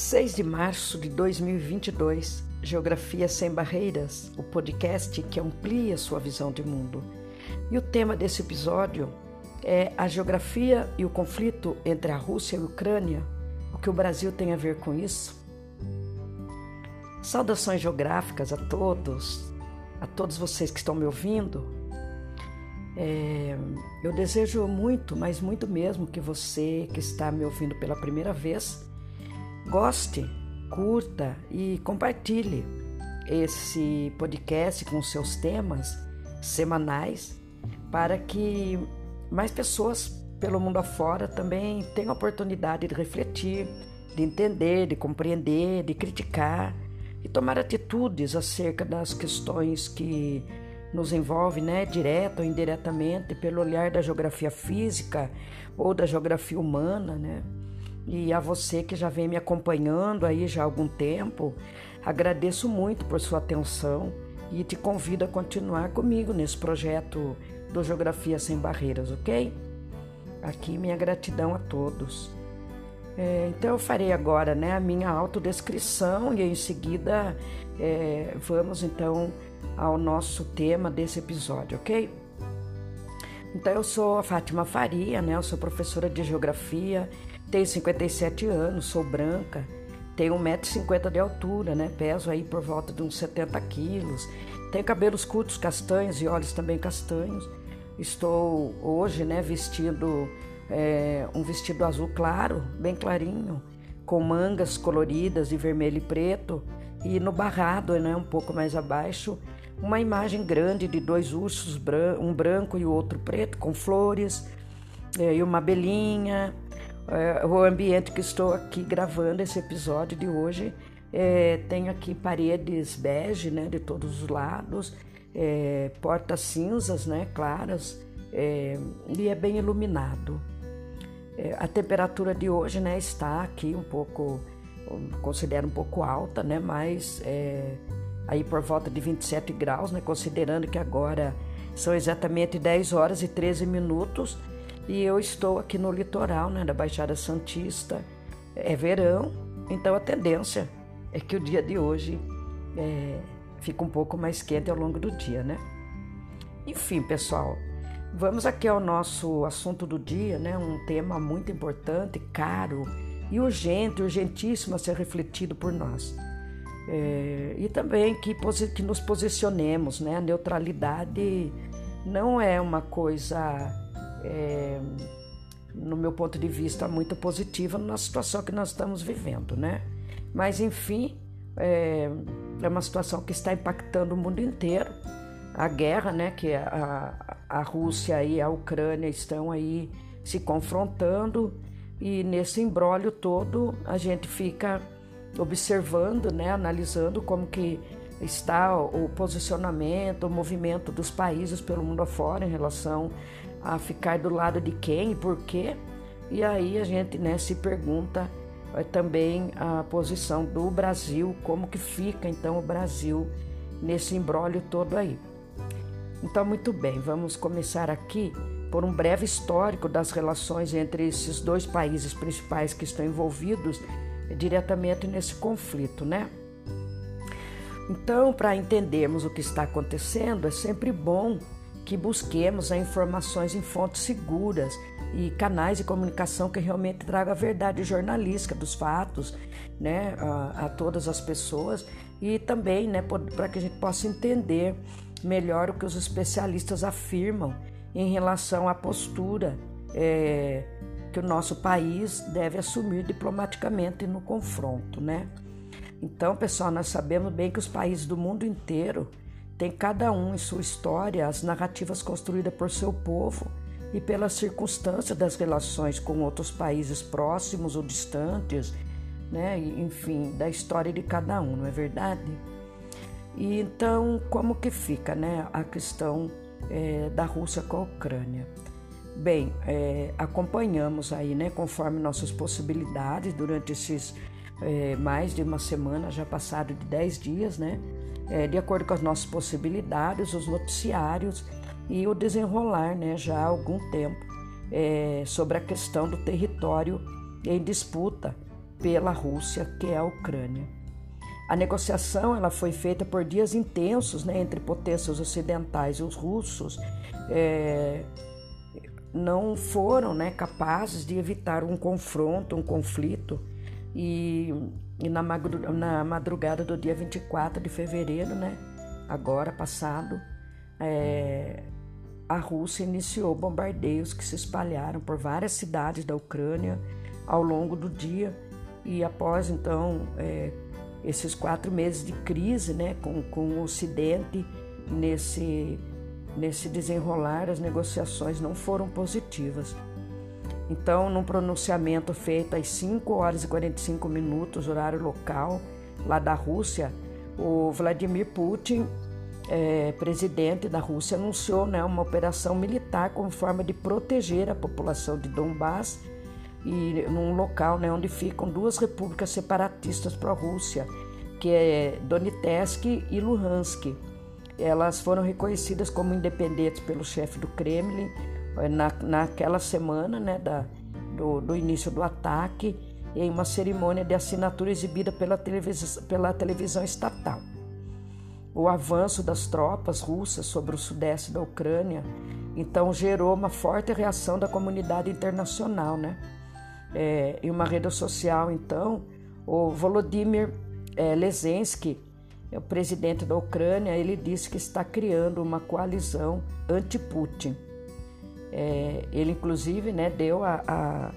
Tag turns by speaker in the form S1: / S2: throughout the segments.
S1: 6 de março de 2022, Geografia Sem Barreiras, o podcast que amplia sua visão de mundo. E o tema desse episódio é a geografia e o conflito entre a Rússia e a Ucrânia. O que o Brasil tem a ver com isso? Saudações geográficas a todos, a todos vocês que estão me ouvindo. É, eu desejo muito, mas muito mesmo, que você que está me ouvindo pela primeira vez Goste, curta e compartilhe esse podcast com seus temas semanais para que mais pessoas pelo mundo afora também tenham a oportunidade de refletir, de entender, de compreender, de criticar e tomar atitudes acerca das questões que nos envolvem, né, direta ou indiretamente, pelo olhar da geografia física ou da geografia humana, né? E a você que já vem me acompanhando aí já há algum tempo. Agradeço muito por sua atenção e te convido a continuar comigo nesse projeto do Geografia Sem Barreiras, ok? Aqui minha gratidão a todos. É, então eu farei agora né, a minha autodescrição e em seguida é, vamos então ao nosso tema desse episódio, ok? Então eu sou a Fátima Faria, né? Eu sou professora de Geografia tenho 57 anos, sou branca, tenho 1,50m de altura, né? Peso aí por volta de uns 70 quilos. Tenho cabelos curtos castanhos e olhos também castanhos. Estou hoje, né, vestindo é, um vestido azul claro, bem clarinho, com mangas coloridas de vermelho e preto. E no barrado, né, um pouco mais abaixo, uma imagem grande de dois ursos, um branco e o outro preto, com flores, é, e uma abelhinha, é, o ambiente que estou aqui gravando esse episódio de hoje é, tem aqui paredes bege, né, de todos os lados, é, portas cinzas, né, claras, é, e é bem iluminado. É, a temperatura de hoje, né, está aqui um pouco, considero um pouco alta, né, mas é, aí por volta de 27 graus, né, considerando que agora são exatamente 10 horas e 13 minutos e eu estou aqui no litoral, né, da Baixada Santista. É verão, então a tendência é que o dia de hoje é, fica um pouco mais quente ao longo do dia, né? Enfim, pessoal, vamos aqui ao nosso assunto do dia, né? Um tema muito importante, caro e urgente, urgentíssimo a ser refletido por nós. É, e também que, que nos posicionemos, né? A neutralidade não é uma coisa é, no meu ponto de vista, muito positiva na situação que nós estamos vivendo, né? Mas, enfim, é, é uma situação que está impactando o mundo inteiro. A guerra, né, que a, a Rússia e a Ucrânia estão aí se confrontando e nesse embrólio todo a gente fica observando, né, analisando como que está o posicionamento, o movimento dos países pelo mundo afora em relação a ficar do lado de quem e por quê. E aí a gente né, se pergunta é, também a posição do Brasil, como que fica então o Brasil nesse embrólio todo aí. Então, muito bem, vamos começar aqui por um breve histórico das relações entre esses dois países principais que estão envolvidos diretamente nesse conflito, né? Então, para entendermos o que está acontecendo, é sempre bom que busquemos informações em fontes seguras e canais de comunicação que realmente tragam a verdade jornalística dos fatos né, a, a todas as pessoas e também né, para que a gente possa entender melhor o que os especialistas afirmam em relação à postura é, que o nosso país deve assumir diplomaticamente no confronto, né? Então, pessoal, nós sabemos bem que os países do mundo inteiro tem cada um em sua história as narrativas construídas por seu povo e pelas circunstâncias das relações com outros países próximos ou distantes, né? enfim, da história de cada um, não é verdade? E então, como que fica né, a questão é, da Rússia com a Ucrânia? Bem, é, acompanhamos aí, né, conforme nossas possibilidades, durante esses é, mais de uma semana, já passado de 10 dias, né? É, de acordo com as nossas possibilidades, os noticiários e o desenrolar né, já há algum tempo é, sobre a questão do território em disputa pela Rússia, que é a Ucrânia. A negociação ela foi feita por dias intensos né, entre potências ocidentais e os russos. É, não foram né, capazes de evitar um confronto, um conflito. E, e na, na, madrugada do dia 24 de fevereiro, né, agora passado, é, a Rússia iniciou bombardeios que se espalharam por várias cidades da Ucrânia ao longo do dia. E após então é, esses quatro meses de crise né, com, com o Ocidente nesse Nesse desenrolar, as negociações não foram positivas. Então, num pronunciamento feito às 5 horas e 45 minutos, horário local, lá da Rússia, o Vladimir Putin, é, presidente da Rússia, anunciou né, uma operação militar como forma de proteger a população de Donbass e num local né, onde ficam duas repúblicas separatistas pró-Rússia, que é Donetsk e Luhansk. Elas foram reconhecidas como independentes pelo chefe do Kremlin na, naquela semana né, da, do, do início do ataque, em uma cerimônia de assinatura exibida pela, televis, pela televisão estatal. O avanço das tropas russas sobre o sudeste da Ucrânia então gerou uma forte reação da comunidade internacional, né? É, em uma rede social, então, o Volodymyr é, é o presidente da Ucrânia, ele disse que está criando uma coalizão anti-Putin. É, ele, inclusive, né, deu, a, a,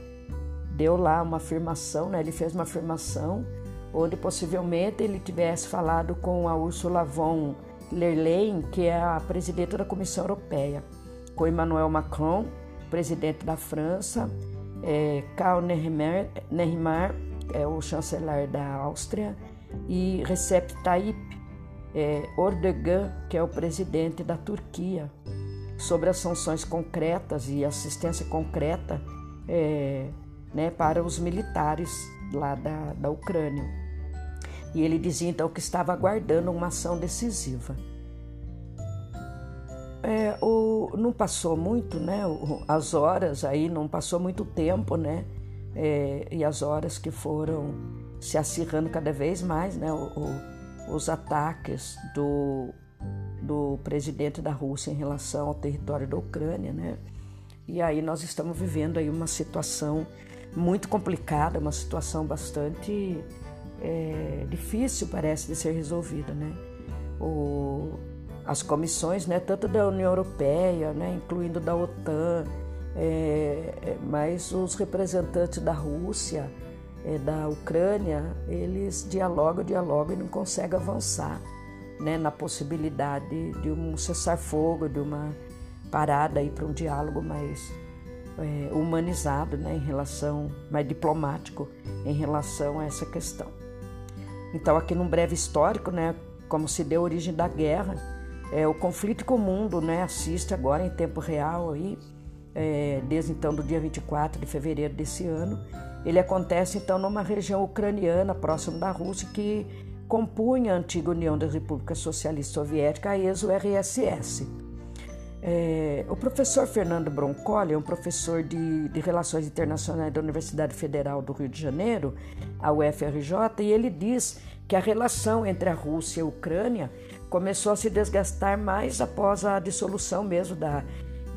S1: deu lá uma afirmação, né, ele fez uma afirmação onde possivelmente ele tivesse falado com a Ursula von der Leyen, que é a presidente da Comissão Europeia, com Emmanuel Macron, presidente da França, é, Karl Nehammer, Nehammer é o chanceler da Áustria, e Recep Tayyip é, Erdogan, que é o presidente da Turquia, sobre as sanções concretas e assistência concreta é, né, para os militares lá da, da Ucrânia. E ele dizia então que estava aguardando uma ação decisiva. É, o, não passou muito, né? As horas aí, não passou muito tempo, né? É, e as horas que foram se acirrando cada vez mais né, o, o, os ataques do, do presidente da Rússia em relação ao território da Ucrânia. Né? E aí nós estamos vivendo aí uma situação muito complicada, uma situação bastante é, difícil, parece, de ser resolvida. Né? O, as comissões, né, tanto da União Europeia, né, incluindo da OTAN, é, é mas os representantes da Rússia, é, da Ucrânia, eles dialogam, dialogam e não conseguem avançar né, na possibilidade de um cessar-fogo, de uma parada para um diálogo mais é, humanizado, né, em relação, mais diplomático em relação a essa questão. Então, aqui num breve histórico, né, como se deu origem da guerra, é, o conflito que o mundo né, assiste agora em tempo real, aí, é, desde então do dia 24 de fevereiro desse ano, ele acontece então numa região ucraniana próximo da Rússia que compunha a antiga União das Repúblicas Socialistas Soviéticas, a ex-URSS. É, o professor Fernando Broncoli é um professor de, de, Relações Internacionais da Universidade Federal do Rio de Janeiro, a UFRJ, e ele diz que a relação entre a Rússia e a Ucrânia começou a se desgastar mais após a dissolução mesmo da,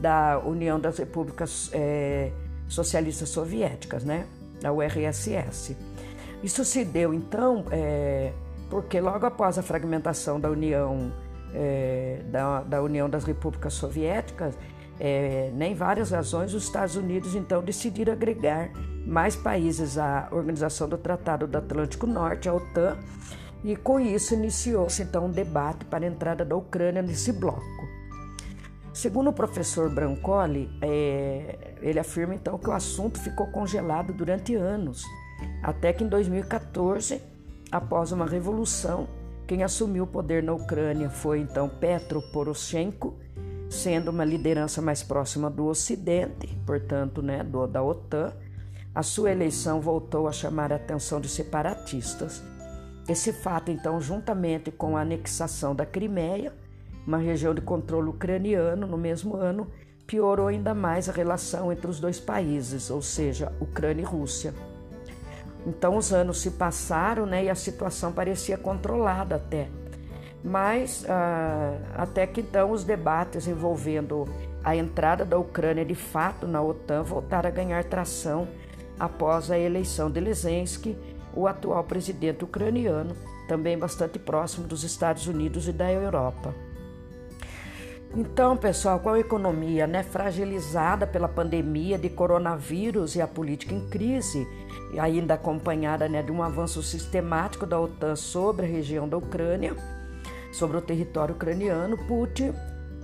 S1: da União das Repúblicas é, Socialistas Soviéticas, né? da URSS. Isso se deu então é, porque logo após a fragmentação da União é, da, da, União das Repúblicas Soviéticas, é, nem várias razões, os Estados Unidos então decidiram agregar mais países à Organização do Tratado do Atlântico Norte, a OTAN, e com isso iniciou-se então um debate para a entrada da Ucrânia nesse bloco. Segundo o professor Brancoli, é, ele afirma então que o assunto ficou congelado durante anos, até que em 2014, após uma revolução, quem assumiu o poder na Ucrânia foi então Petro Poroshenko, sendo uma liderança mais próxima do Ocidente, portanto, né, do, da OTAN. A sua eleição voltou a chamar a atenção de separatistas. Esse fato, então, juntamente com a anexação da Crimeia, uma região de controle ucraniano, no mesmo ano, piorou ainda mais a relação entre os dois países, ou seja, Ucrânia e Rússia. Então os anos se passaram né, e a situação parecia controlada até. Mas ah, até que então os debates envolvendo a entrada da Ucrânia de fato na OTAN voltaram a ganhar tração após a eleição de Zelensky, o atual presidente ucraniano, também bastante próximo dos Estados Unidos e da Europa. Então, pessoal, com a economia né, fragilizada pela pandemia de coronavírus e a política em crise, ainda acompanhada né, de um avanço sistemático da OTAN sobre a região da Ucrânia, sobre o território ucraniano, Putin,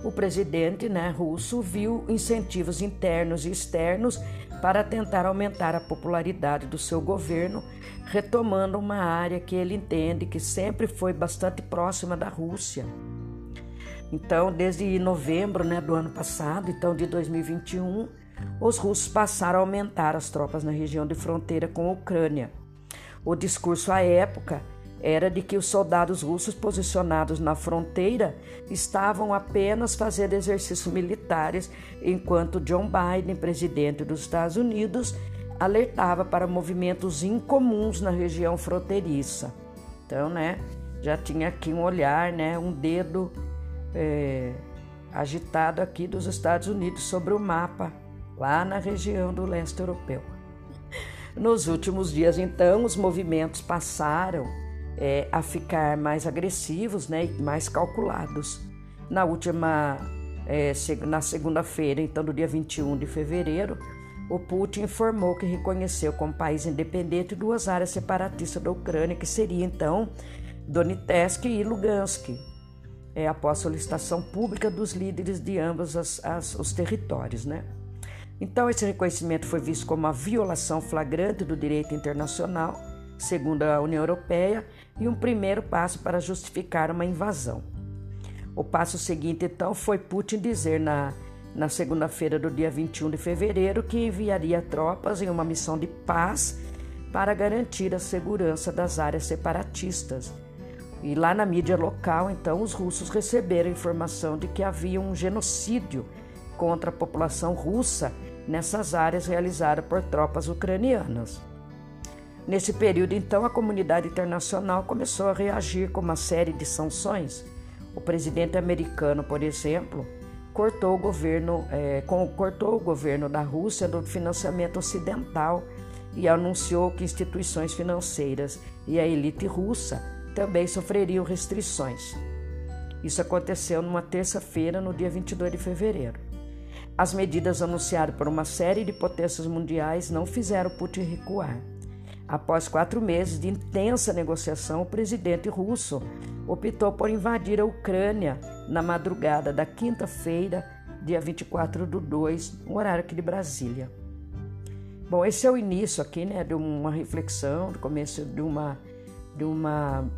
S1: o presidente né, russo, viu incentivos internos e externos para tentar aumentar a popularidade do seu governo, retomando uma área que ele entende que sempre foi bastante próxima da Rússia. Então, desde novembro né, do ano passado, então de 2021, os russos passaram a aumentar as tropas na região de fronteira com a Ucrânia. O discurso à época era de que os soldados russos posicionados na fronteira estavam apenas fazendo exercícios militares, enquanto John Biden, presidente dos Estados Unidos, alertava para movimentos incomuns na região fronteiriça. Então, né, já tinha aqui um olhar, né, um dedo é, agitado aqui dos Estados Unidos sobre o mapa, lá na região do leste europeu. Nos últimos dias, então, os movimentos passaram é, a ficar mais agressivos né, e mais calculados. Na última, é, na segunda-feira, então, do dia 21 de fevereiro, o Putin informou que reconheceu como país independente duas áreas separatistas da Ucrânia, que seria então Donetsk e Lugansk, é, após solicitação pública dos líderes de ambos as, as, os territórios. Né? Então, esse reconhecimento foi visto como uma violação flagrante do direito internacional, segundo a União Europeia, e um primeiro passo para justificar uma invasão. O passo seguinte, então, foi Putin dizer na, na segunda-feira do dia 21 de fevereiro que enviaria tropas em uma missão de paz para garantir a segurança das áreas separatistas e lá na mídia local, então, os russos receberam informação de que havia um genocídio contra a população russa nessas áreas realizada por tropas ucranianas. Nesse período, então, a comunidade internacional começou a reagir com uma série de sanções. O presidente americano, por exemplo, cortou o governo, é, cortou o governo da Rússia do financiamento ocidental e anunciou que instituições financeiras e a elite russa também sofreriam restrições. Isso aconteceu numa terça-feira, no dia 22 de fevereiro. As medidas anunciadas por uma série de potências mundiais não fizeram Putin recuar. Após quatro meses de intensa negociação, o presidente russo optou por invadir a Ucrânia na madrugada da quinta-feira, dia 24 do 2, no horário aqui de Brasília. Bom, esse é o início aqui, né, de uma reflexão, do começo de uma, de uma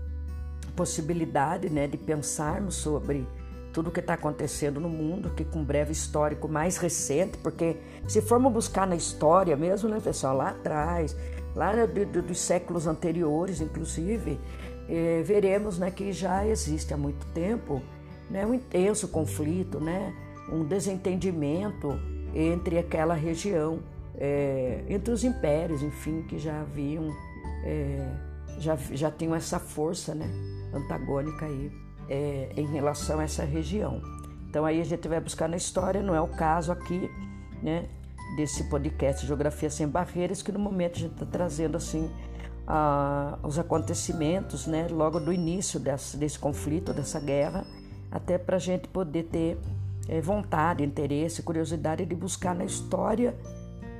S1: possibilidade né, de pensarmos sobre tudo o que está acontecendo no mundo, que com um breve histórico mais recente, porque se formos buscar na história mesmo, né, pessoal, lá atrás, lá do, do, dos séculos anteriores, inclusive, eh, veremos né, que já existe há muito tempo né, um intenso conflito, né, um desentendimento entre aquela região, eh, entre os impérios, enfim, que já haviam, eh, já, já tinham essa força, né? Antagônica aí é, em relação a essa região. Então aí a gente vai buscar na história, não é o caso aqui, né, desse podcast Geografia Sem Barreiras, que no momento a gente está trazendo assim a, os acontecimentos, né, logo do início desse, desse conflito, dessa guerra, até para a gente poder ter é, vontade, interesse, curiosidade de buscar na história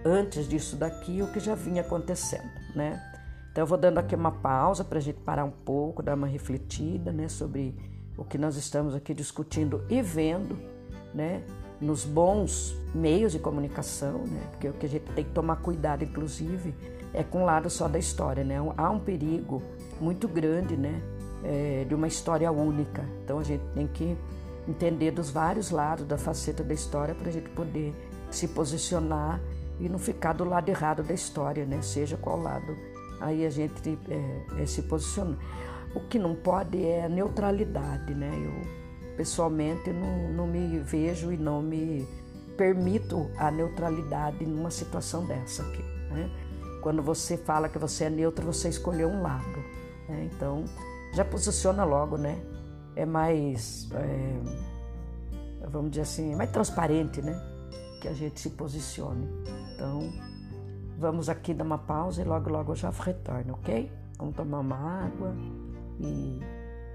S1: antes disso daqui o que já vinha acontecendo, né? Então eu vou dando aqui uma pausa para a gente parar um pouco, dar uma refletida né, sobre o que nós estamos aqui discutindo e vendo, né, nos bons meios de comunicação, né, porque o que a gente tem que tomar cuidado, inclusive, é com o lado só da história, né? Há um perigo muito grande, né, é, de uma história única. Então a gente tem que entender dos vários lados da faceta da história para a gente poder se posicionar e não ficar do lado errado da história, né? Seja qual lado aí a gente é, é, se posiciona. O que não pode é a neutralidade, né? Eu pessoalmente não, não me vejo e não me permito a neutralidade numa situação dessa aqui, né? quando você fala que você é neutro, você escolheu um lado. Né? Então, já posiciona logo, né? É mais, é, vamos dizer assim, mais transparente, né? Que a gente se posicione. Então, vamos aqui dar uma pausa e logo, logo eu já retorno, ok? Vamos tomar uma água e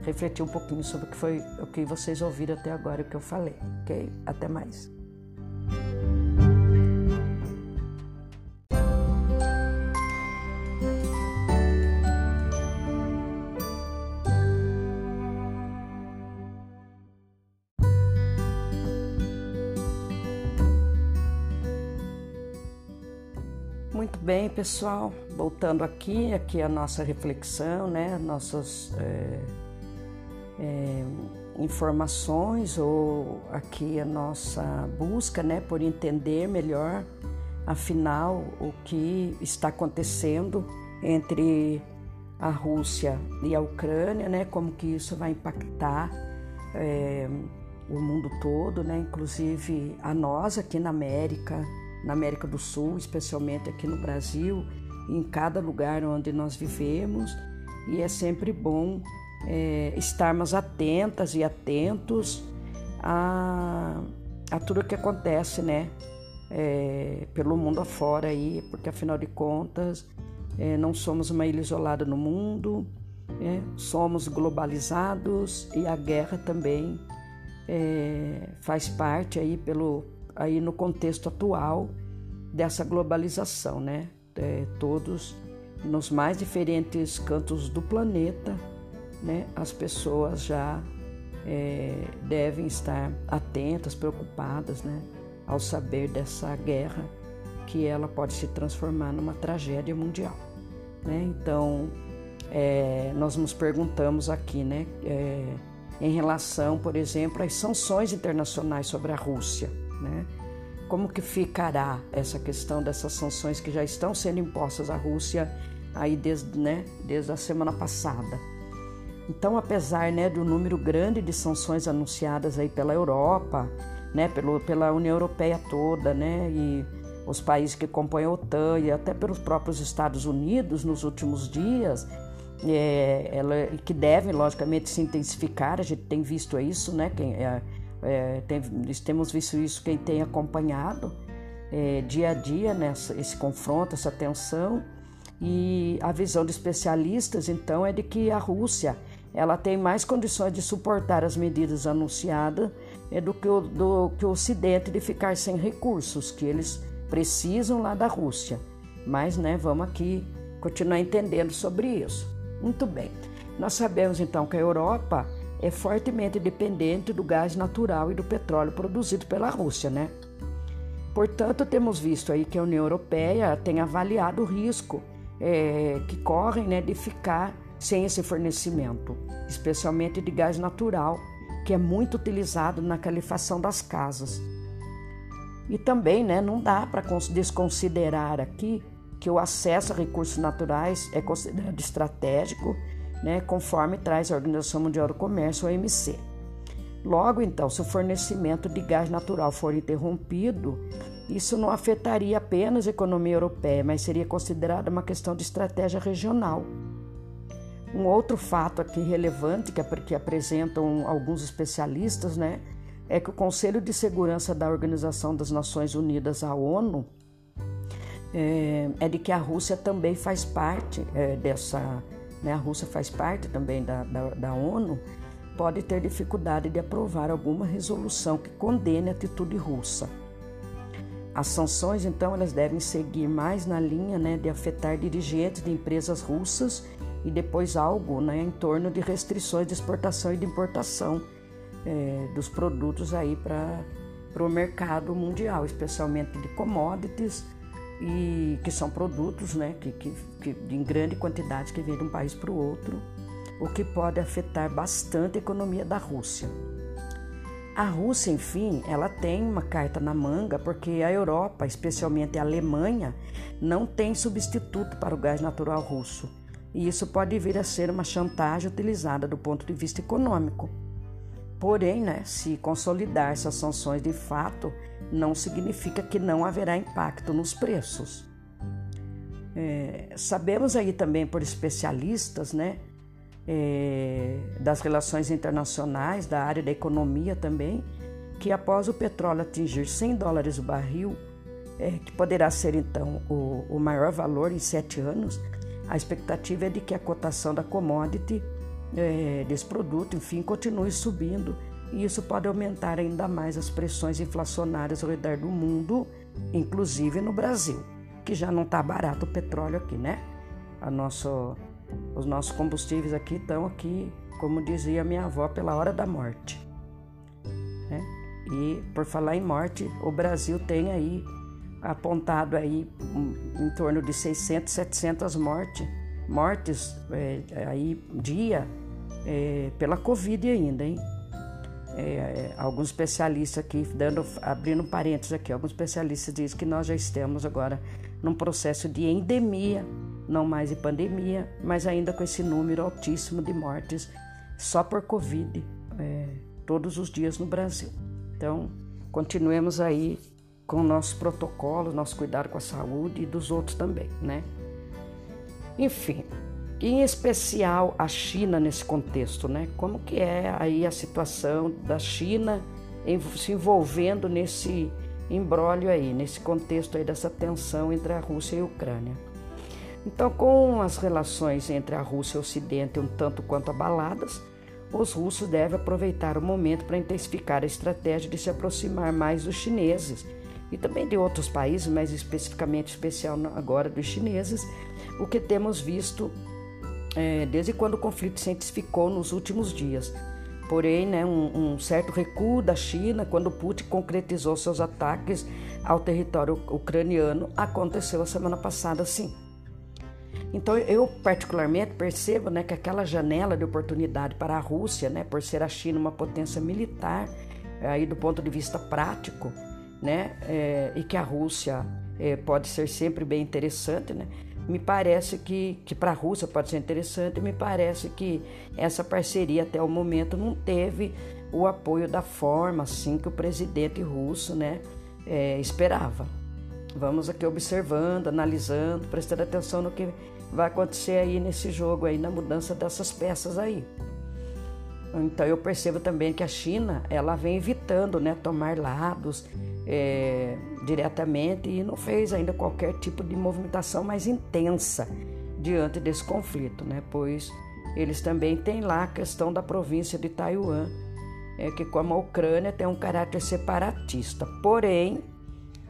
S1: refletir um pouquinho sobre o que foi o que vocês ouviram até agora, o que eu falei, ok? Até mais. Muito bem, pessoal. Voltando aqui, aqui a nossa reflexão, né? Nossas é, é, informações ou aqui a nossa busca, né? Por entender melhor, afinal, o que está acontecendo entre a Rússia e a Ucrânia, né? Como que isso vai impactar é, o mundo todo, né? Inclusive a nós aqui na América na América do Sul, especialmente aqui no Brasil, em cada lugar onde nós vivemos, e é sempre bom é, estarmos atentas e atentos a, a tudo que acontece, né? É, pelo mundo afora aí, porque afinal de contas é, não somos uma ilha isolada no mundo, é, somos globalizados e a guerra também é, faz parte aí pelo aí no contexto atual dessa globalização, né? É, todos nos mais diferentes cantos do planeta, né? As pessoas já é, devem estar atentas, preocupadas, né? Ao saber dessa guerra que ela pode se transformar numa tragédia mundial, né? Então é, nós nos perguntamos aqui, né? É, em relação, por exemplo, às sanções internacionais sobre a Rússia né? Como que ficará essa questão dessas sanções que já estão sendo impostas à Rússia aí desde, né, desde a semana passada? Então, apesar né, do número grande de sanções anunciadas aí pela Europa, né, pelo, pela União Europeia toda, né, e os países que compõem a OTAN e até pelos próprios Estados Unidos nos últimos dias, é, ela, que devem logicamente se intensificar. A gente tem visto isso, né? Quem, é, é, tem, temos visto isso quem tem acompanhado é, dia a dia nessa, esse confronto, essa tensão. E a visão de especialistas, então, é de que a Rússia ela tem mais condições de suportar as medidas anunciadas é, do, que o, do que o Ocidente de ficar sem recursos que eles precisam lá da Rússia. Mas, né, vamos aqui continuar entendendo sobre isso. Muito bem. Nós sabemos então que a Europa é fortemente dependente do gás natural e do petróleo produzido pela Rússia, né? Portanto, temos visto aí que a União Europeia tem avaliado o risco é, que correm né, de ficar sem esse fornecimento, especialmente de gás natural, que é muito utilizado na calefação das casas. E também né, não dá para desconsiderar aqui que o acesso a recursos naturais é considerado estratégico né, conforme traz a Organização Mundial do Comércio, a OMC. Logo, então, se o fornecimento de gás natural for interrompido, isso não afetaria apenas a economia europeia, mas seria considerada uma questão de estratégia regional. Um outro fato aqui relevante que, que apresentam alguns especialistas, né, é que o Conselho de Segurança da Organização das Nações Unidas, a ONU, é, é de que a Rússia também faz parte é, dessa né, a Rússia faz parte também da, da, da ONU, pode ter dificuldade de aprovar alguma resolução que condene a atitude russa. As sanções, então, elas devem seguir mais na linha né, de afetar dirigentes de empresas russas e depois algo né, em torno de restrições de exportação e de importação é, dos produtos aí para o mercado mundial, especialmente de commodities e que são produtos né, que, que, que em grande quantidade que vêm de um país para o outro, o que pode afetar bastante a economia da Rússia. A Rússia, enfim, ela tem uma carta na manga porque a Europa, especialmente a Alemanha, não tem substituto para o gás natural russo. E isso pode vir a ser uma chantagem utilizada do ponto de vista econômico. Porém, né, se consolidar essas sanções de fato, não significa que não haverá impacto nos preços. É, sabemos aí também por especialistas, né, é, das relações internacionais, da área da economia também, que após o petróleo atingir 100 dólares o barril, é, que poderá ser então o, o maior valor em sete anos, a expectativa é de que a cotação da commodity é, desse produto, enfim, continue subindo e isso pode aumentar ainda mais as pressões inflacionárias ao redor do mundo, inclusive no Brasil, que já não está barato o petróleo aqui, né? A nosso, os nossos combustíveis aqui estão aqui, como dizia minha avó, pela hora da morte. Né? E por falar em morte, o Brasil tem aí apontado aí em torno de 600, 700 mortes, mortes é, aí dia é, pela Covid ainda, hein? É, é, alguns especialistas aqui, dando, abrindo parênteses aqui, alguns especialistas dizem que nós já estamos agora num processo de endemia, não mais de pandemia, mas ainda com esse número altíssimo de mortes só por Covid é, todos os dias no Brasil. Então, continuemos aí com nossos protocolos, nosso cuidado com a saúde e dos outros também, né? Enfim, em especial a China nesse contexto, né? Como que é aí a situação da China se envolvendo nesse embrólio aí, nesse contexto aí dessa tensão entre a Rússia e a Ucrânia. Então, com as relações entre a Rússia e o Ocidente um tanto quanto abaladas, os russos devem aproveitar o momento para intensificar a estratégia de se aproximar mais dos chineses e também de outros países, mas especificamente especial agora dos chineses, o que temos visto é, desde quando o conflito se intensificou nos últimos dias. Porém, né, um, um, certo recuo da China quando Putin concretizou seus ataques ao território ucraniano aconteceu a semana passada, sim. Então, eu particularmente percebo né, que aquela janela de oportunidade para a Rússia, né, por ser a China uma potência militar, aí do ponto de vista prático, né? É, e que a Rússia é, pode ser sempre bem interessante, né? Me parece que, que para a Rússia pode ser interessante, me parece que essa parceria até o momento não teve o apoio da forma assim que o presidente russo né, é, esperava. Vamos aqui observando, analisando, prestando atenção no que vai acontecer aí nesse jogo aí, na mudança dessas peças aí. Então eu percebo também que a China ela vem evitando né, tomar lados é, diretamente e não fez ainda qualquer tipo de movimentação mais intensa diante desse conflito, né? pois eles também têm lá a questão da província de Taiwan, é, que como a Ucrânia tem um caráter separatista. Porém,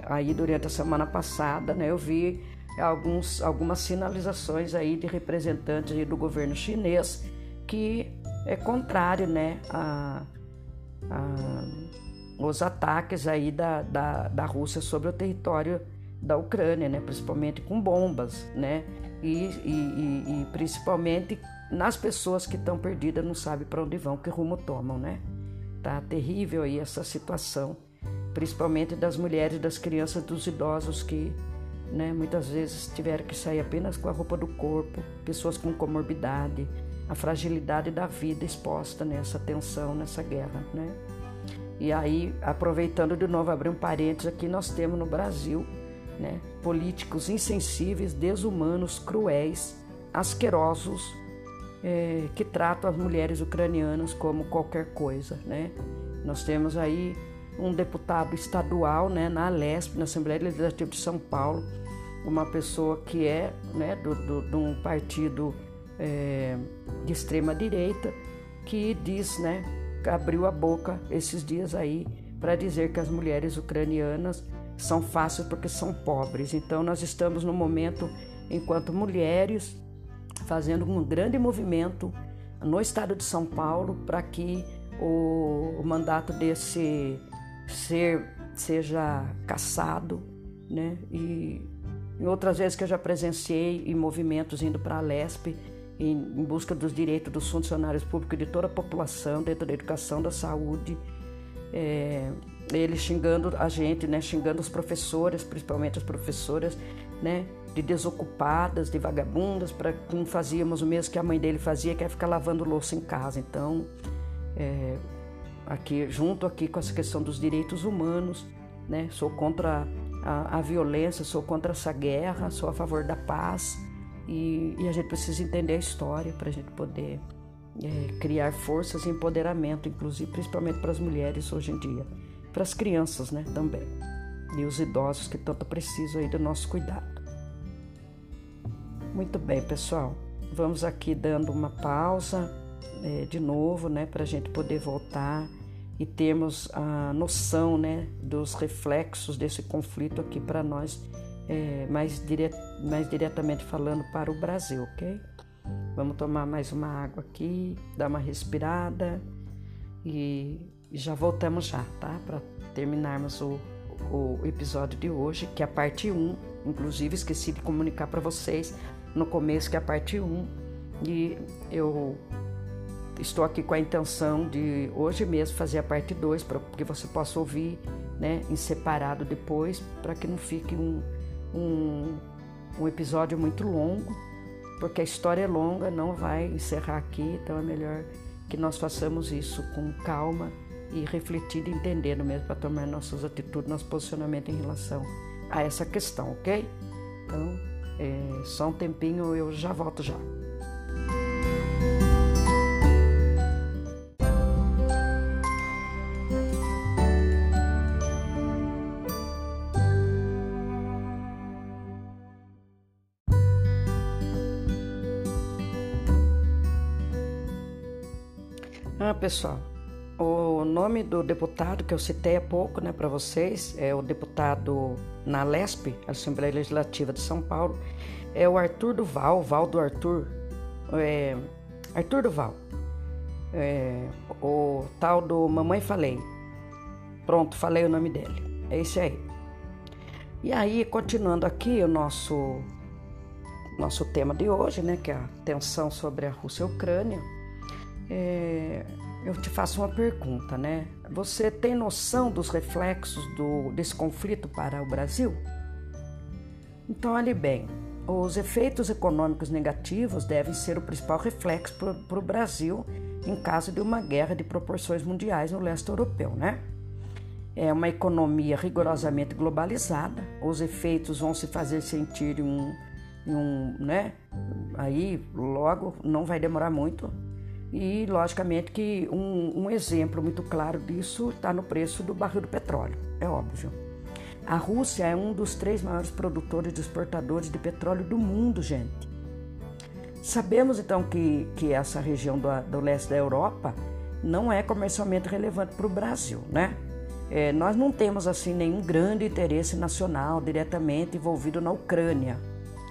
S1: aí durante a semana passada, né, eu vi alguns, algumas sinalizações aí de representantes aí do governo chinês que é contrário né, a, a os ataques aí da, da, da Rússia sobre o território da Ucrânia, né, principalmente com bombas, né, e, e, e, principalmente nas pessoas que estão perdidas, não sabem para onde vão, que rumo tomam, né? Tá terrível aí essa situação, principalmente das mulheres, das crianças, dos idosos que, né, muitas vezes tiveram que sair apenas com a roupa do corpo, pessoas com comorbidade, a fragilidade da vida exposta nessa tensão, nessa guerra, né? E aí, aproveitando de novo, abrir um parênteses aqui, nós temos no Brasil né, políticos insensíveis, desumanos, cruéis, asquerosos, é, que tratam as mulheres ucranianas como qualquer coisa. Né? Nós temos aí um deputado estadual né, na Alesp, na Assembleia Legislativa de São Paulo, uma pessoa que é né, do, do, de um partido é, de extrema direita que diz, né, abriu a boca esses dias aí para dizer que as mulheres ucranianas são fáceis porque são pobres. Então nós estamos no momento enquanto mulheres fazendo um grande movimento no estado de São Paulo para que o, mandato desse ser seja cassado, né? E em outras vezes que eu já presenciei em movimentos indo para a Lespe em, em busca dos direitos dos funcionários públicos de toda a população, dentro da educação, da saúde. É, ele xingando a gente, né, xingando os professores, principalmente as professoras, né, de desocupadas, de vagabundas, para que não fazíamos o mesmo que a mãe dele fazia, que é ficar lavando louça em casa. Então, é, aqui junto aqui com essa questão dos direitos humanos, né, sou contra a, a violência, sou contra essa guerra, sou a favor da paz e, e a gente precisa entender a história para a gente poder é, criar forças e empoderamento, inclusive principalmente para as mulheres hoje em dia, para as crianças, né, também e os idosos que tanto precisam aí do nosso cuidado. Muito bem, pessoal. Vamos aqui dando uma pausa é, de novo, né, para a gente poder voltar e termos a noção, né, dos reflexos desse conflito aqui para nós, é, mais, dire mais diretamente falando para o Brasil, ok? Vamos tomar mais uma água aqui, dar uma respirada e já voltamos já, tá? Para terminarmos o, o episódio de hoje, que é a parte 1. Inclusive, esqueci de comunicar para vocês no começo que é a parte 1. E eu estou aqui com a intenção de hoje mesmo fazer a parte 2, para que você possa ouvir né, em separado depois, para que não fique um, um, um episódio muito longo, porque a história é longa, não vai encerrar aqui, então é melhor que nós façamos isso com calma e refletindo e entendendo mesmo para tomar nossas atitudes, nosso posicionamento em relação a essa questão, ok? Então, é, só um tempinho, eu já volto já. Pessoal, o nome do deputado que eu citei há pouco né, para vocês é o deputado na LESP, Assembleia Legislativa de São Paulo, é o Arthur Duval, Val do Arthur, é, Arthur Duval, é, o tal do Mamãe Falei. Pronto, falei o nome dele, é esse aí. E aí, continuando aqui o nosso, nosso tema de hoje, né, que é a tensão sobre a Rússia e a Ucrânia, é, eu te faço uma pergunta, né? Você tem noção dos reflexos do, desse conflito para o Brasil? Então, olhe bem, os efeitos econômicos negativos devem ser o principal reflexo para o Brasil em caso de uma guerra de proporções mundiais no leste europeu, né? É uma economia rigorosamente globalizada, os efeitos vão se fazer sentir em um, em um né? Aí, logo, não vai demorar muito, e, logicamente, que um, um exemplo muito claro disso está no preço do barril do petróleo, é óbvio. A Rússia é um dos três maiores produtores e exportadores de petróleo do mundo, gente. Sabemos então que, que essa região do, do leste da Europa não é comercialmente relevante para o Brasil, né? É, nós não temos assim nenhum grande interesse nacional diretamente envolvido na Ucrânia.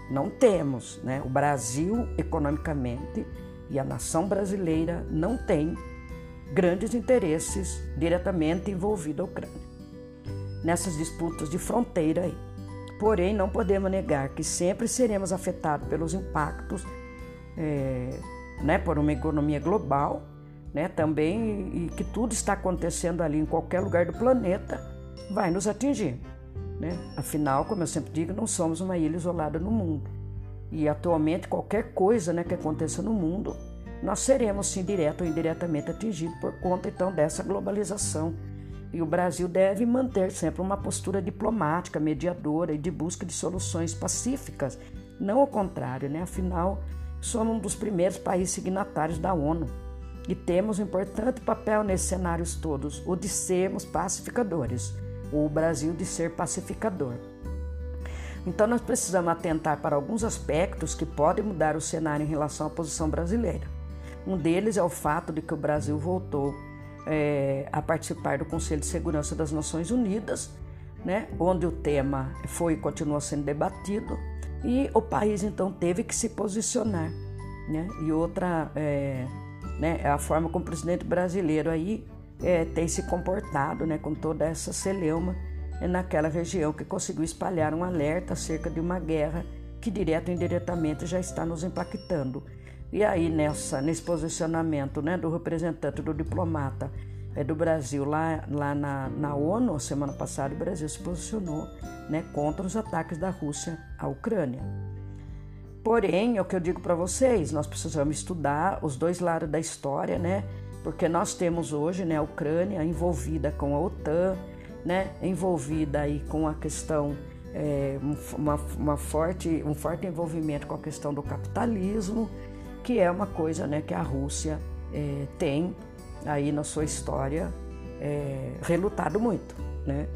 S1: Não temos, né? O Brasil economicamente e a nação brasileira não tem grandes interesses diretamente envolvidos à Ucrânia nessas disputas de fronteira aí. Porém, não podemos negar que sempre seremos afetados pelos impactos é, né, por uma economia global, né, também e que tudo está acontecendo ali em qualquer lugar do planeta vai nos atingir. Né? Afinal, como eu sempre digo, não somos uma ilha isolada no mundo. E atualmente qualquer coisa né, que aconteça no mundo, nós seremos sim direto ou indiretamente atingidos por conta então dessa globalização. E o Brasil deve manter sempre uma postura diplomática, mediadora e de busca de soluções pacíficas, não ao contrário, né? Afinal, somos um dos primeiros países signatários da ONU e temos um importante papel nesses cenários todos, o de sermos pacificadores, o Brasil de ser pacificador. Então, nós precisamos atentar para alguns aspectos que podem mudar o cenário em relação à posição brasileira. Um deles é o fato de que o Brasil voltou é, a participar do Conselho de Segurança das Nações Unidas, né, onde o tema foi e continua sendo debatido, e o país então teve que se posicionar. Né? E outra é, né, é a forma como o presidente brasileiro aí é, tem se comportado né, com toda essa celeuma naquela região que conseguiu espalhar um alerta acerca de uma guerra que direto ou indiretamente já está nos impactando. E aí nessa nesse posicionamento né, do representante do diplomata é, do Brasil lá, lá na, na ONU, semana passada, o Brasil se posicionou né, contra os ataques da Rússia à Ucrânia. Porém, é o que eu digo para vocês, nós precisamos estudar os dois lados da história, né? Porque nós temos hoje né, a Ucrânia envolvida com a OTAN, né, envolvida aí com a questão é, uma, uma, forte, um forte envolvimento com a questão do capitalismo, que é uma coisa né, que a Rússia é, tem aí na sua história é, relutado muito. Né?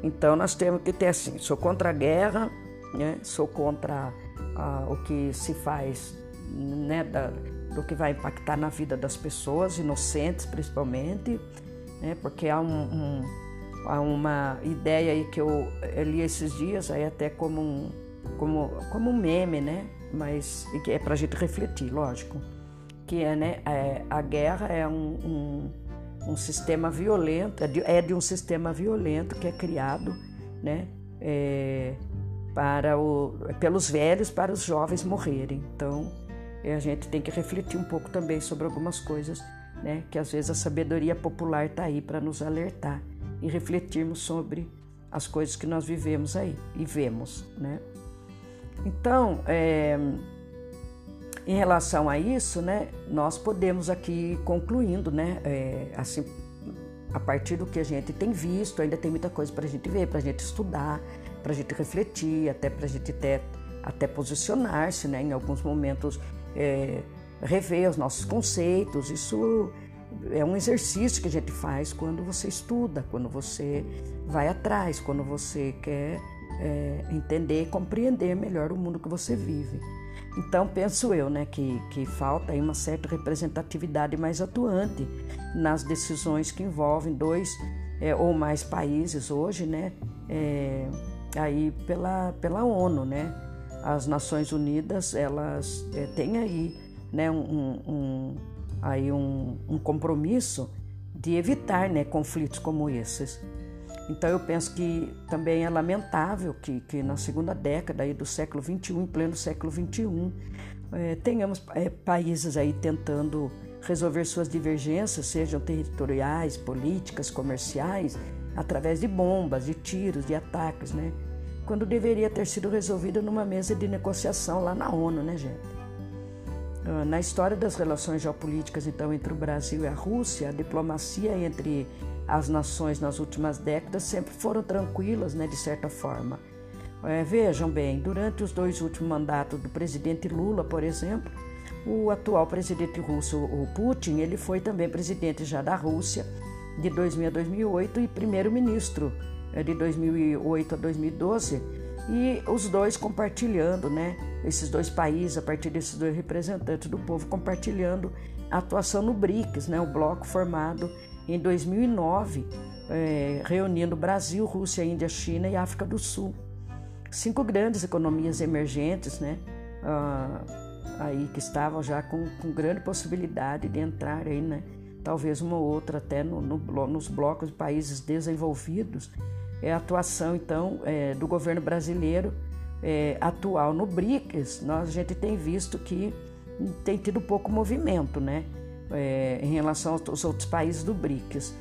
S1: Então nós temos que ter assim, sou contra a guerra, né? sou contra ah, o que se faz né, da, do que vai impactar na vida das pessoas, inocentes principalmente, né? porque há, um, um, há uma ideia aí que eu li esses dias, aí até como um, como, como um meme, né? mas que é para a gente refletir, lógico, que é, né, é, a guerra é um, um um sistema violento, é de, é de, um sistema violento que é criado né, é, para o, pelos velhos para os jovens morrerem. Então é, a gente tem que refletir um pouco também sobre algumas coisas, né, que às vezes a sabedoria popular está aí para nos alertar e refletirmos sobre as coisas que nós vivemos aí e vemos. Né? Então, é, em relação a isso, né, nós podemos aqui concluindo, né, é, assim, a partir do que a gente tem visto, ainda tem muita coisa para a gente ver, para a gente estudar, para a gente refletir, até para a gente até, até posicionar-se, né, em alguns momentos é, rever os nossos conceitos. Isso é um exercício que a gente faz quando você estuda, quando você vai atrás, quando você quer é, entender e compreender melhor o mundo que você vive. Então, penso eu né, que, que falta aí uma certa representatividade mais atuante nas decisões que envolvem dois é, ou mais países hoje, né, é, aí pela, pela ONU. Né? As Nações Unidas elas é, têm aí, né, um, um, aí um, um compromisso de evitar né, conflitos como esses. Então eu penso que também é lamentável que, que na segunda década aí do século XXI, em pleno século XXI, é, tenhamos é, países aí tentando resolver suas divergências, sejam territoriais, políticas, comerciais, através de bombas, de tiros, de ataques, né? Quando deveria ter sido resolvido numa mesa de negociação lá na ONU, né, gente? Ah, na história das relações geopolíticas, então, entre o Brasil e a Rússia, a diplomacia entre as nações nas últimas décadas sempre foram tranquilas, né, de certa forma. É, vejam bem, durante os dois últimos mandatos do presidente Lula, por exemplo, o atual presidente russo, o Putin, ele foi também presidente já da Rússia de 2000 a 2008 e primeiro-ministro é, de 2008 a 2012 e os dois compartilhando, né, esses dois países, a partir desses dois representantes do povo compartilhando a atuação no BRICS, né, o bloco formado em 2009, é, reunindo Brasil, Rússia, Índia, China e África do Sul. Cinco grandes economias emergentes, né? Ah, aí que estavam já com, com, grande possibilidade de entrar aí, né? Talvez uma ou outra até no, no, nos blocos de países desenvolvidos. É a atuação, então, é, do governo brasileiro é, atual no BRICS, nós, a gente tem visto que tem tido pouco movimento, né? é, em relação aos outros países do BRICS.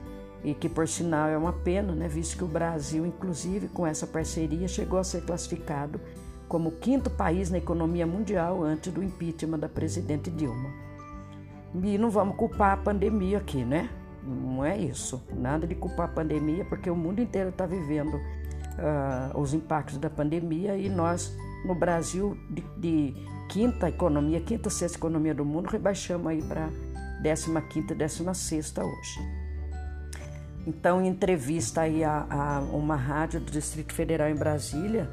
S1: E que, por sinal, é uma pena, né, visto que o Brasil, inclusive com essa parceria, chegou a ser classificado como o quinto país na economia mundial antes do impeachment da presidente Dilma. E não vamos culpar a pandemia aqui, né? Não é isso. Nada de culpar a pandemia, porque o mundo inteiro está vivendo uh, os impactos da pandemia e nós, no Brasil, de, de quinta economia, quinta, sexta economia do mundo, rebaixamos aí para 15ª e 16 hoje. Então, em entrevista aí a, a, uma rádio do Distrito Federal em Brasília,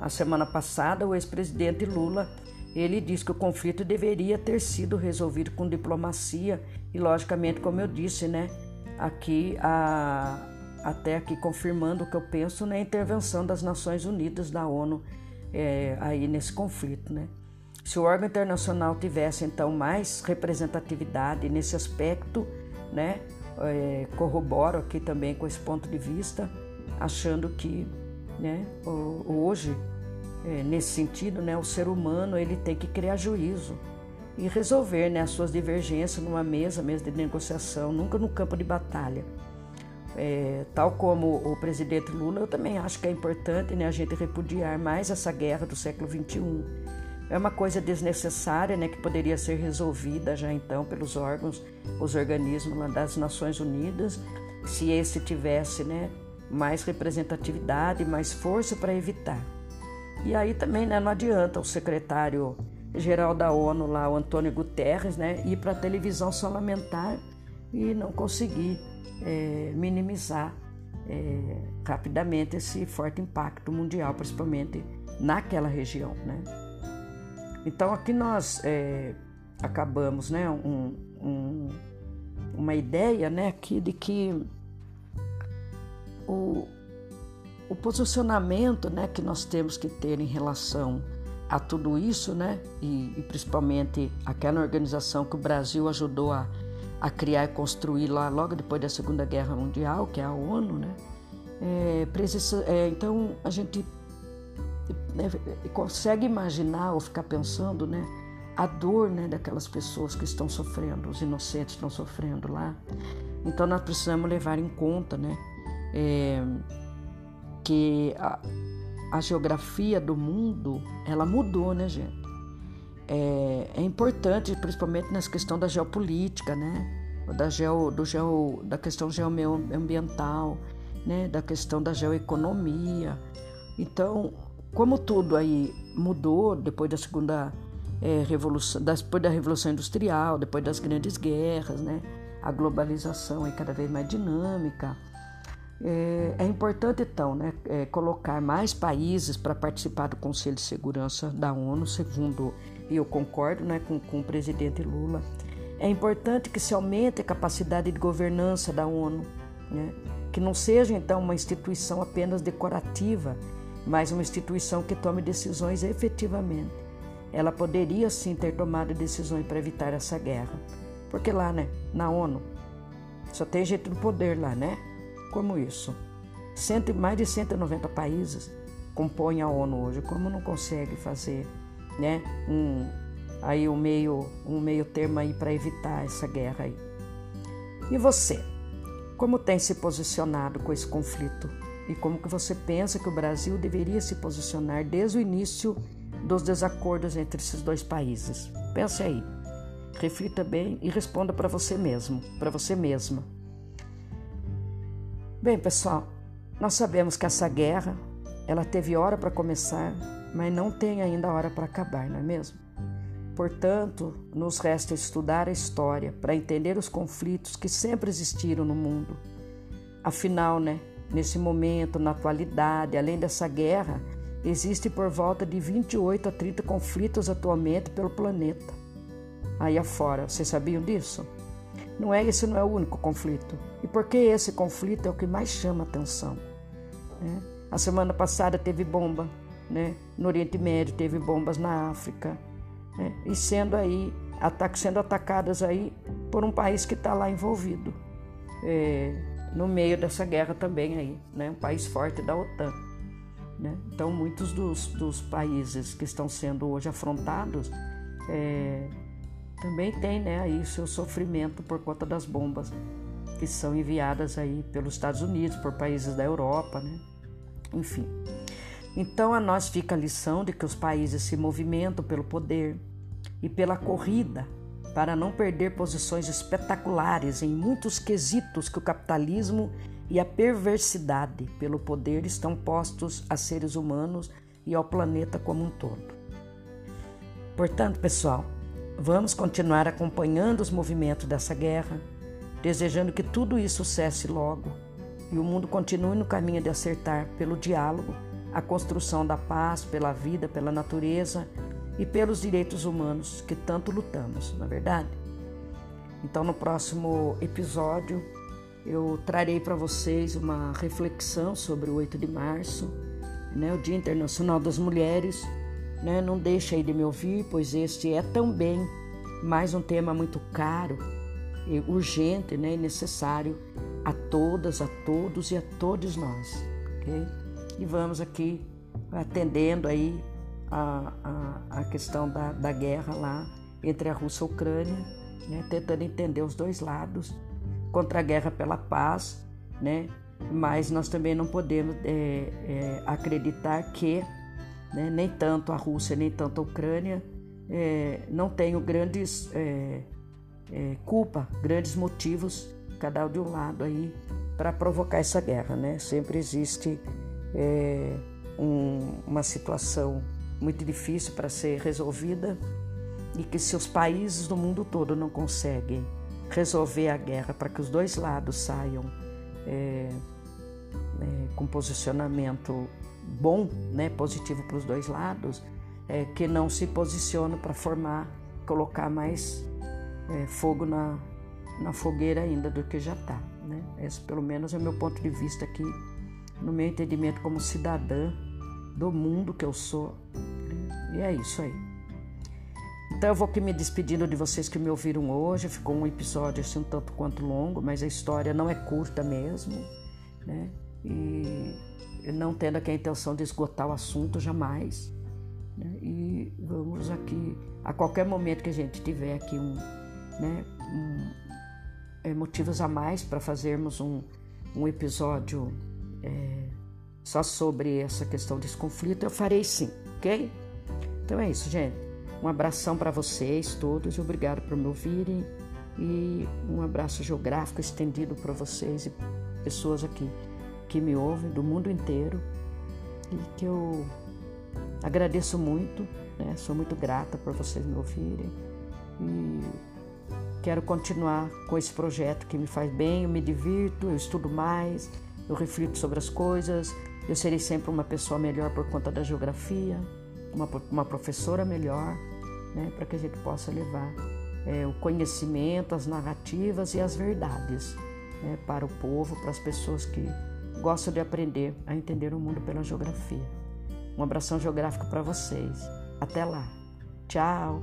S1: a semana passada, o ex-presidente Lula, ele disse que o conflito deveria ter sido resolvido com diplomacia e, logicamente, como eu disse, né, aqui a, até aqui confirmando o que eu penso na intervenção das Nações Unidas da ONU é, aí nesse conflito, né? Se o órgão internacional tivesse então mais representatividade nesse aspecto, né, é, corroboro aqui também com esse ponto de vista, achando que, né, hoje é, nesse sentido, né, o ser humano ele tem que criar juízo e resolver né, as suas divergências numa mesa, mesa de negociação, nunca no campo de batalha. É, tal como o presidente Lula, eu também acho que é importante né, a gente repudiar mais essa guerra do século XXI é uma coisa desnecessária, né, que poderia ser resolvida já então pelos órgãos, os organismos das Nações Unidas, se esse tivesse, né, mais representatividade, mais força para evitar. E aí também né, não adianta o secretário geral da ONU lá, o Antônio Guterres, né, ir para a televisão só lamentar e não conseguir é, minimizar é, rapidamente esse forte impacto mundial, principalmente naquela região, né? Então aqui nós é, acabamos, né, um, um, uma ideia, né, aqui de que o, o posicionamento, né, que nós temos que ter em relação a tudo isso, né, e, e principalmente aquela organização que o Brasil ajudou a, a criar e construir lá logo depois da Segunda Guerra Mundial, que é a ONU, né, é, é, então a gente né, consegue imaginar ou ficar pensando, né, a dor, né, daquelas pessoas que estão sofrendo, os inocentes estão sofrendo lá. Então nós precisamos levar em conta, né, é, que a, a, geografia do mundo ela mudou, né, gente? É, é importante, principalmente nessa questão da geopolítica, né? Da, geo, do geo, da questão geoambiental, né? da questão da geoeconomia. Então, como tudo aí mudou depois da segunda é, revolução, depois da revolução industrial, depois das grandes guerras, né? A globalização é cada vez mais dinâmica. É, é importante então, né, é, colocar mais países para participar do Conselho de Segurança da ONU, segundo eu concordo, né, com, com o presidente Lula. É importante que se aumente a capacidade de governança da ONU, né? que não seja então uma instituição apenas decorativa, mas uma instituição que tome decisões efetivamente. Ela poderia sim ter tomado decisões para evitar essa guerra, porque lá, né, na ONU, só tem gente do poder lá, né? Como isso? Cento, mais de 190 países compõem a ONU hoje, como não consegue fazer, né, um aí um meio um meio termo aí para evitar essa guerra aí. E você? Como tem se posicionado com esse conflito? E como que você pensa que o Brasil deveria se posicionar desde o início dos desacordos entre esses dois países? Pense aí. Reflita bem e responda para você mesmo, para você mesma. Bem, pessoal, nós sabemos que essa guerra, ela teve hora para começar, mas não tem ainda hora para acabar, não é mesmo? Portanto, nos resta estudar a história para entender os conflitos que sempre existiram no mundo. Afinal, né, nesse momento, na atualidade, além dessa guerra, existe por volta de 28 a 30 conflitos atualmente pelo planeta. Aí afora, vocês sabiam disso? Não é esse não é o único conflito. E por que esse conflito é o que mais chama atenção? Né? A semana passada teve bomba, né? No Oriente Médio teve bombas na África né? e sendo aí sendo atacadas aí por um país que está lá envolvido é, no meio dessa guerra também aí, né? Um país forte da OTAN. Né? Então muitos dos, dos países que estão sendo hoje afrontados é, também têm né, aí seu sofrimento por conta das bombas que são enviadas aí pelos Estados Unidos, por países da Europa, né? Enfim. Então a nós fica a lição de que os países se movimentam pelo poder e pela corrida para não perder posições espetaculares em muitos quesitos que o capitalismo e a perversidade pelo poder estão postos a seres humanos e ao planeta como um todo. Portanto, pessoal, vamos continuar acompanhando os movimentos dessa guerra, desejando que tudo isso cesse logo e o mundo continue no caminho de acertar pelo diálogo a construção da paz, pela vida, pela natureza e pelos direitos humanos que tanto lutamos, na é verdade? Então, no próximo episódio, eu trarei para vocês uma reflexão sobre o 8 de março, né, o Dia Internacional das Mulheres. Né? Não deixe aí de me ouvir, pois este é também mais um tema muito caro, urgente né, e necessário a todas, a todos e a todos nós. Okay? E vamos aqui atendendo aí a, a, a questão da, da guerra lá entre a Rússia e a Ucrânia, né, tentando entender os dois lados, contra a guerra pela paz, né, mas nós também não podemos é, é, acreditar que né, nem tanto a Rússia nem tanto a Ucrânia é, não tenham grandes é, é, culpa, grandes motivos, cada um de um lado aí, para provocar essa guerra, né? Sempre existe é, um, uma situação muito difícil para ser resolvida e que se os países do mundo todo não conseguem resolver a guerra para que os dois lados saiam é, é, com posicionamento bom, né, positivo para os dois lados, é, que não se posicionam para formar, colocar mais é, fogo na, na fogueira ainda do que já está. Né? Esse, pelo menos, é o meu ponto de vista aqui, no meu entendimento como cidadã do mundo que eu sou. E é isso aí. Então eu vou aqui me despedindo de vocês que me ouviram hoje. Ficou um episódio assim um tanto quanto longo, mas a história não é curta mesmo, né? E não tendo aqui a intenção de esgotar o assunto jamais. Né? E vamos aqui, a qualquer momento que a gente tiver aqui um, né, um é, motivos a mais para fazermos um, um episódio é, só sobre essa questão desse conflito, eu farei sim, ok? Então é isso, gente. Um abração para vocês todos, obrigado por me ouvirem e um abraço geográfico estendido para vocês e pessoas aqui que me ouvem do mundo inteiro e que eu agradeço muito, né? sou muito grata por vocês me ouvirem e quero continuar com esse projeto que me faz bem, eu me divirto, eu estudo mais, eu reflito sobre as coisas, eu serei sempre uma pessoa melhor por conta da geografia, uma, uma professora melhor, né, para que a gente possa levar é, o conhecimento, as narrativas e as verdades né, para o povo, para as pessoas que gostam de aprender a entender o mundo pela geografia. Um abração geográfico para vocês. Até lá. Tchau.